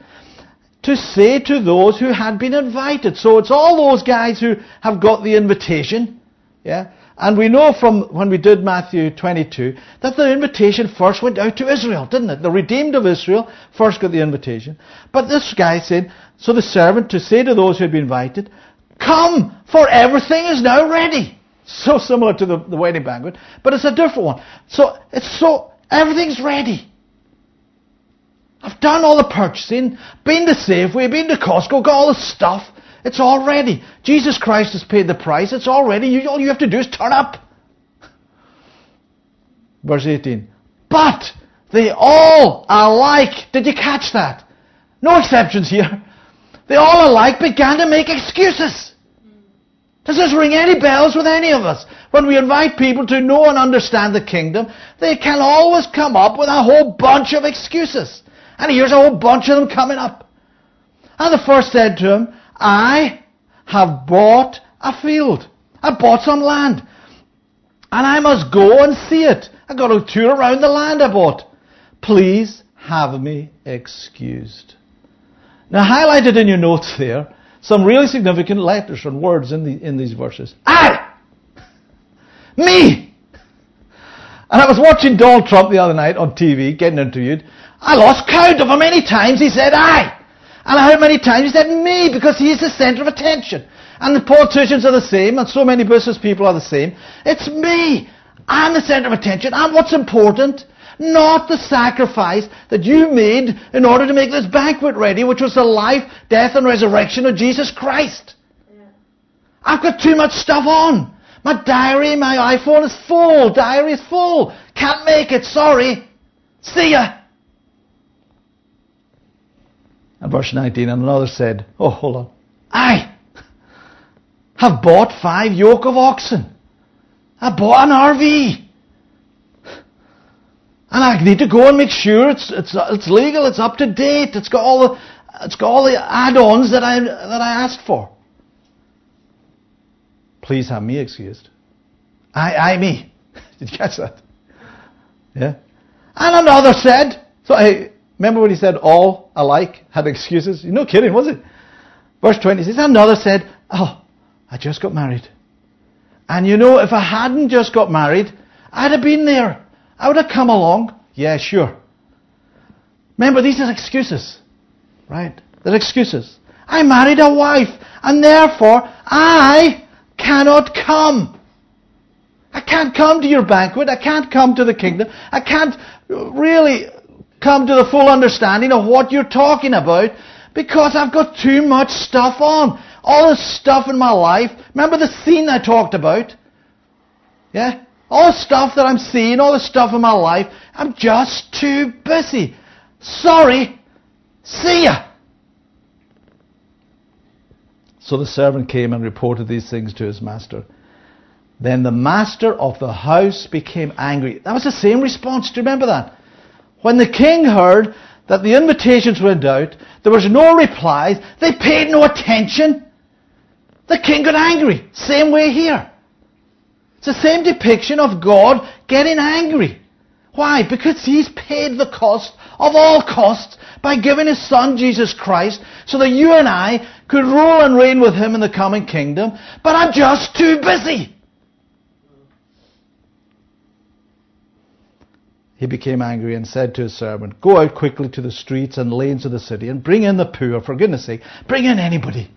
to say to those who had been invited. So it's all those guys who have got the invitation. Yeah. And we know from when we did Matthew 22 that the invitation first went out to Israel, didn't it? The redeemed of Israel first got the invitation. But this guy said, so the servant to say to those who had been invited, come, for everything is now ready. So similar to the, the wedding banquet, but it's a different one. So it's so, everything's ready. I've done all the purchasing, been to Safeway, been to Costco, got all the stuff. It's all ready. Jesus Christ has paid the price. It's all ready. You, all you have to do is turn up. Verse 18. But they all are alike. Did you catch that? No exceptions here. They all alike began to make excuses. Does this ring any bells with any of us? When we invite people to know and understand the kingdom, they can always come up with a whole bunch of excuses. And here's a whole bunch of them coming up. And the first said to him, I have bought a field. I bought some land. And I must go and see it. I've got to tour around the land I bought. Please have me excused. Now highlighted in your notes there some really significant letters and words in, the, in these verses. I! Me! And I was watching Donald Trump the other night on TV getting interviewed. I lost count of how many times he said I. And how many times he said me because he's the center of attention. And the politicians are the same and so many business people are the same. It's me. I'm the center of attention. I'm what's important not the sacrifice that you made in order to make this banquet ready, which was the life, death, and resurrection of Jesus Christ. Yeah. I've got too much stuff on. My diary, my iPhone is full. Diary is full. Can't make it. Sorry. See ya. And verse 19, and another said, Oh, hold on. I. have bought five yoke of oxen. I bought an RV. And I need to go and make sure it's, it's, it's legal, it's up to date, it's got all the, it's got all the add-ons that I, that I asked for. Please have me excused. I, I, me. Did you catch that? Yeah. And another said, so I, remember when he said all alike had excuses? You're no kidding, was it? Verse 20 says, another said, oh, I just got married. And you know, if I hadn't just got married, I'd have been there. I would have come along. Yeah, sure. Remember, these are excuses. Right? They're excuses. I married a wife, and therefore I cannot come. I can't come to your banquet. I can't come to the kingdom. I can't really come to the full understanding of what you're talking about because I've got too much stuff on. All this stuff in my life. Remember the seen I talked about? Yeah? All the stuff that I'm seeing, all the stuff in my life, I'm just too busy. Sorry. See ya. So the servant came and reported these things to his master. Then the master of the house became angry. That was the same response. Do you remember that? When the king heard that the invitations went out, there was no replies, they paid no attention. The king got angry. Same way here. It's the same depiction of God getting angry. Why? Because he's paid the cost of all costs by giving his son Jesus Christ so that you and I could rule and reign with him in the coming kingdom, but I'm just too busy. He became angry and said to his servant, Go out quickly to the streets and lanes of the city and bring in the poor, for goodness sake. Bring in anybody.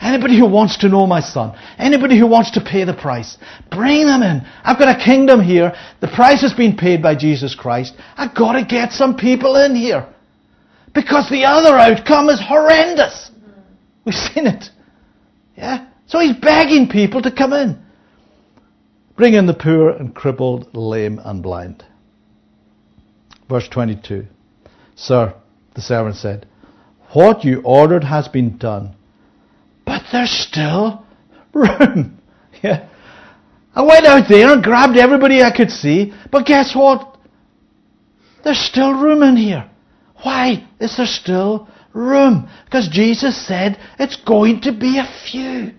Anybody who wants to know my son. Anybody who wants to pay the price. Bring them in. I've got a kingdom here. The price has been paid by Jesus Christ. I've got to get some people in here. Because the other outcome is horrendous. We've seen it. Yeah? So he's begging people to come in. Bring in the poor and crippled, lame and blind. Verse 22. Sir, the servant said, What you ordered has been done, there's still room. yeah. I went out there and grabbed everybody I could see, but guess what? There's still room in here. Why is there still room? Because Jesus said it's going to be a few.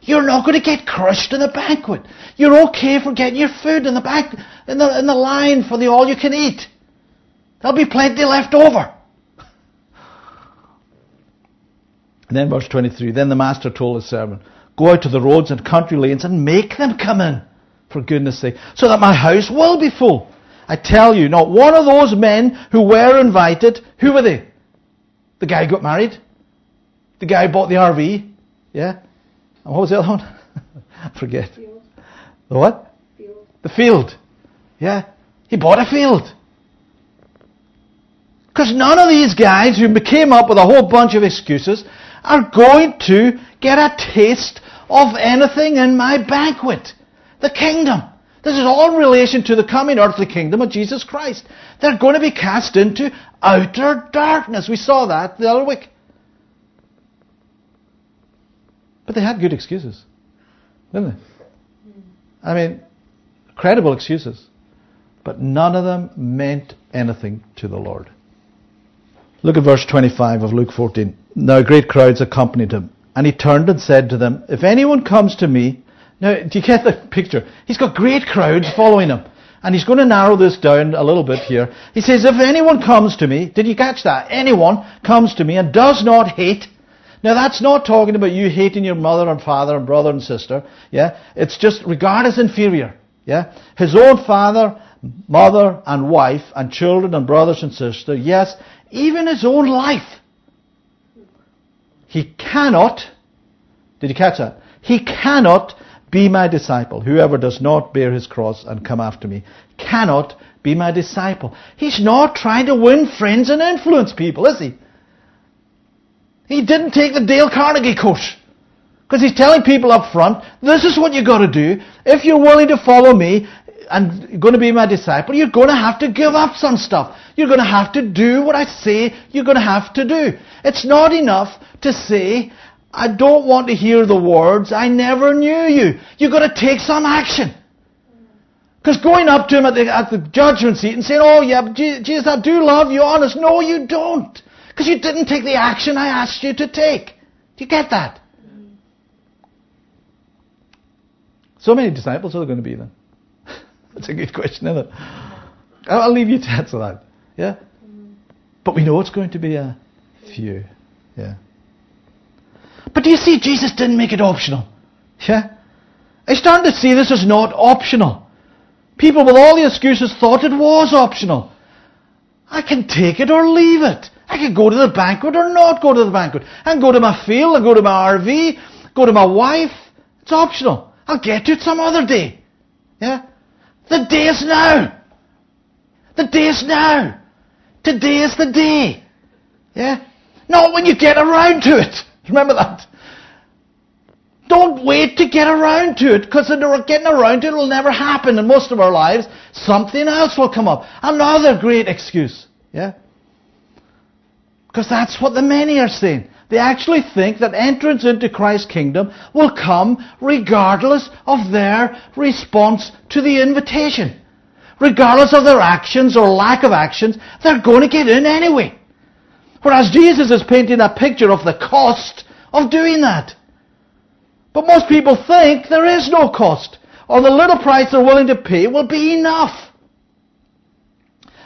You're not going to get crushed in the banquet. You're okay for getting your food in the back, in the, in the line for the all you can eat. There'll be plenty left over. And then verse 23, then the master told his servant, go out to the roads and country lanes and make them come in, for goodness sake, so that my house will be full. I tell you, not one of those men who were invited, who were they? The guy who got married? The guy who bought the RV? Yeah? And what was the other one? I forget. Field. The what? Field. The field. Yeah. He bought a field. Because none of these guys who came up with a whole bunch of excuses are going to get a taste of anything in my banquet. The kingdom. This is all in relation to the coming earthly kingdom of Jesus Christ. They're going to be cast into outer darkness. We saw that the other week. But they had good excuses, didn't they? I mean, credible excuses. But none of them meant anything to the Lord. Look at verse 25 of Luke 14. Now great crowds accompanied him. And he turned and said to them, If anyone comes to me, now do you get the picture? He's got great crowds following him. And he's going to narrow this down a little bit here. He says, If anyone comes to me, did you catch that? Anyone comes to me and does not hate now that's not talking about you hating your mother and father and brother and sister. Yeah? It's just regard as inferior. Yeah? His own father, mother and wife and children and brothers and sisters. Yes, even his own life. He cannot, did you catch that? He cannot be my disciple. Whoever does not bear his cross and come after me cannot be my disciple. He's not trying to win friends and influence people, is he? He didn't take the Dale Carnegie course. Because he's telling people up front, this is what you've got to do. If you're willing to follow me and going to be my disciple, you're going to have to give up some stuff. You're going to have to do what I say you're going to have to do. It's not enough to say, I don't want to hear the words, I never knew you. You've got to take some action. Because going up to him at the, at the judgment seat and saying, oh yeah, Jesus, I do love you, honest. No, you don't. Because you didn't take the action I asked you to take. Do you get that? So many disciples are there going to be then? That's a good question, isn't it? I'll leave you to answer that. Yeah? But we know it's going to be a few. Yeah. But do you see, Jesus didn't make it optional. Yeah? I started to see this is not optional. People with all the excuses thought it was optional. I can take it or leave it. I can go to the banquet or not go to the banquet. I can go to my field, I go to my RV, go to my wife. It's optional. I'll get to it some other day. Yeah? The day is now. The day is now. Today is the day. Yeah? Not when you get around to it. Remember that. Don't wait to get around to it, because getting around to it will never happen in most of our lives. Something else will come up. Another great excuse. Yeah? Because that's what the many are saying. They actually think that entrance into Christ's kingdom will come regardless of their response to the invitation. Regardless of their actions or lack of actions, they're going to get in anyway. Whereas Jesus is painting a picture of the cost of doing that. But most people think there is no cost, or the little price they're willing to pay will be enough.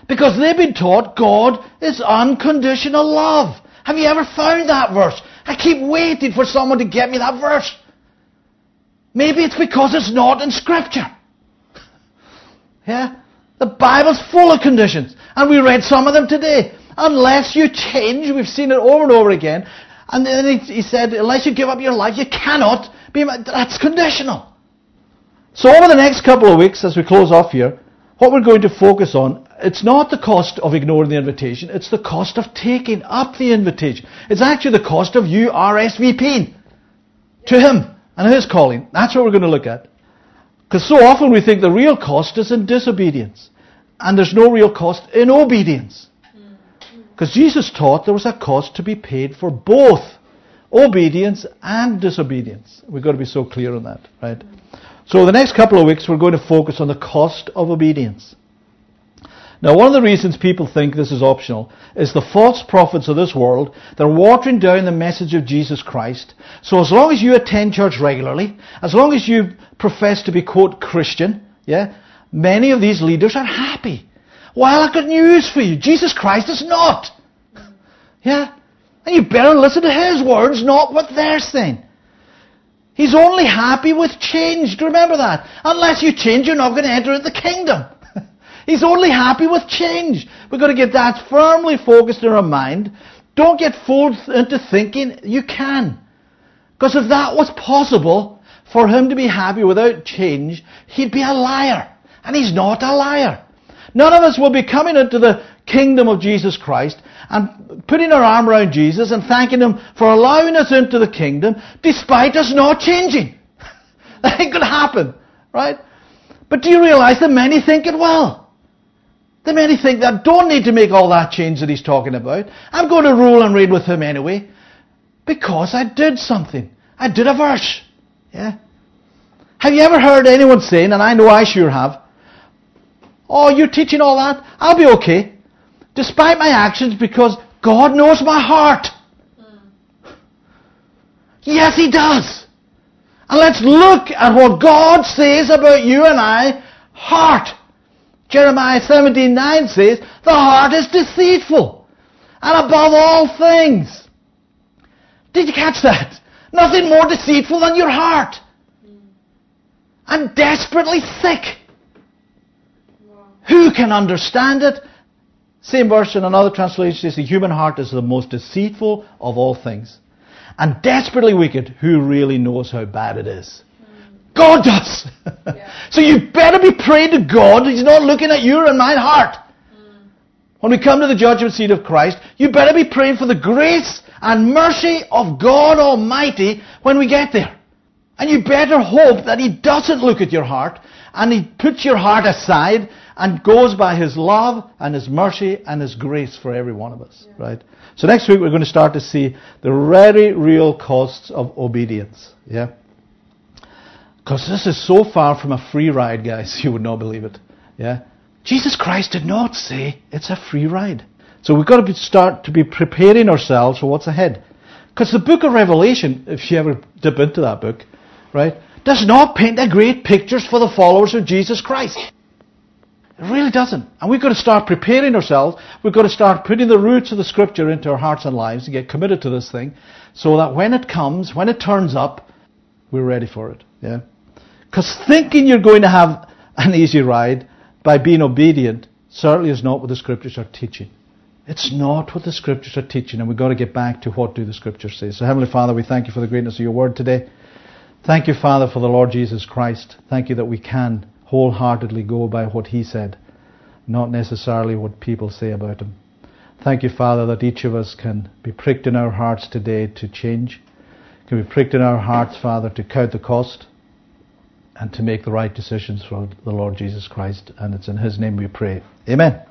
Because they've been taught God is unconditional love. Have you ever found that verse? I keep waiting for someone to get me that verse. Maybe it's because it's not in Scripture. yeah? The Bible's full of conditions. And we read some of them today. Unless you change, we've seen it over and over again. And then he said, unless you give up your life, you cannot be, that's conditional. So over the next couple of weeks, as we close off here, what we're going to focus on, it's not the cost of ignoring the invitation, it's the cost of taking up the invitation. It's actually the cost of you RSVPing to Him and His calling. That's what we're going to look at. Because so often we think the real cost is in disobedience. And there's no real cost in obedience. Because Jesus taught there was a cost to be paid for both obedience and disobedience. We've got to be so clear on that, right? So the next couple of weeks we're going to focus on the cost of obedience. Now one of the reasons people think this is optional is the false prophets of this world, they're watering down the message of Jesus Christ. So as long as you attend church regularly, as long as you profess to be quote Christian, yeah, many of these leaders are happy. Well, I've got news for you. Jesus Christ is not. Yeah? And you better listen to his words, not what they're saying. He's only happy with change. Do you remember that? Unless you change, you're not going to enter the kingdom. He's only happy with change. We've got to get that firmly focused in our mind. Don't get fooled into thinking you can. Because if that was possible for him to be happy without change, he'd be a liar. And he's not a liar. None of us will be coming into the kingdom of Jesus Christ and putting our arm around Jesus and thanking Him for allowing us into the kingdom despite us not changing. that ain't going to happen, right? But do you realize that many think it will? The many think that I don't need to make all that change that he's talking about. I'm going to rule and reign with him anyway. Because I did something. I did a verse. Yeah? Have you ever heard anyone saying, and I know I sure have, Oh, you're teaching all that? I'll be okay. Despite my actions because God knows my heart. Mm. Yes, He does. And let's look at what God says about you and I. Heart. Jeremiah 17:9 says, the heart is deceitful and above all things. Did you catch that? Nothing more deceitful than your heart. And desperately sick. Who can understand it? Same verse in another translation says the human heart is the most deceitful of all things and desperately wicked. Who really knows how bad it is? God does. Yeah. so you better be praying to God. He's not looking at your and my heart. Mm. When we come to the judgment seat of Christ, you better be praying for the grace and mercy of God Almighty when we get there. And you better hope that He doesn't look at your heart and He puts your heart aside and goes by His love and His mercy and His grace for every one of us, right? So next week we're going to start to see the very real costs of obedience, yeah? Because this is so far from a free ride, guys, you would not believe it, yeah? Jesus Christ did not say it's a free ride. So we've got to be, start to be preparing ourselves for what's ahead. Because the book of Revelation, if you ever dip into that book, right, does not paint the great pictures for the followers of Jesus Christ. It really doesn't. And we've got to start preparing ourselves. We've got to start putting the roots of the scripture into our hearts and lives and get committed to this thing so that when it comes, when it turns up, we're ready for it. Yeah? Because thinking you're going to have an easy ride by being obedient certainly is not what the scriptures are teaching. It's not what the scriptures are teaching, and we've got to get back to what do the scriptures say. So, Heavenly Father, we thank you for the greatness of your word today. Thank you, Father, for the Lord Jesus Christ. Thank you that we can wholeheartedly go by what he said, not necessarily what people say about him. Thank you, Father, that each of us can be pricked in our hearts today to change, can be pricked in our hearts, Father, to count the cost and to make the right decisions for the Lord Jesus Christ. And it's in his name we pray. Amen.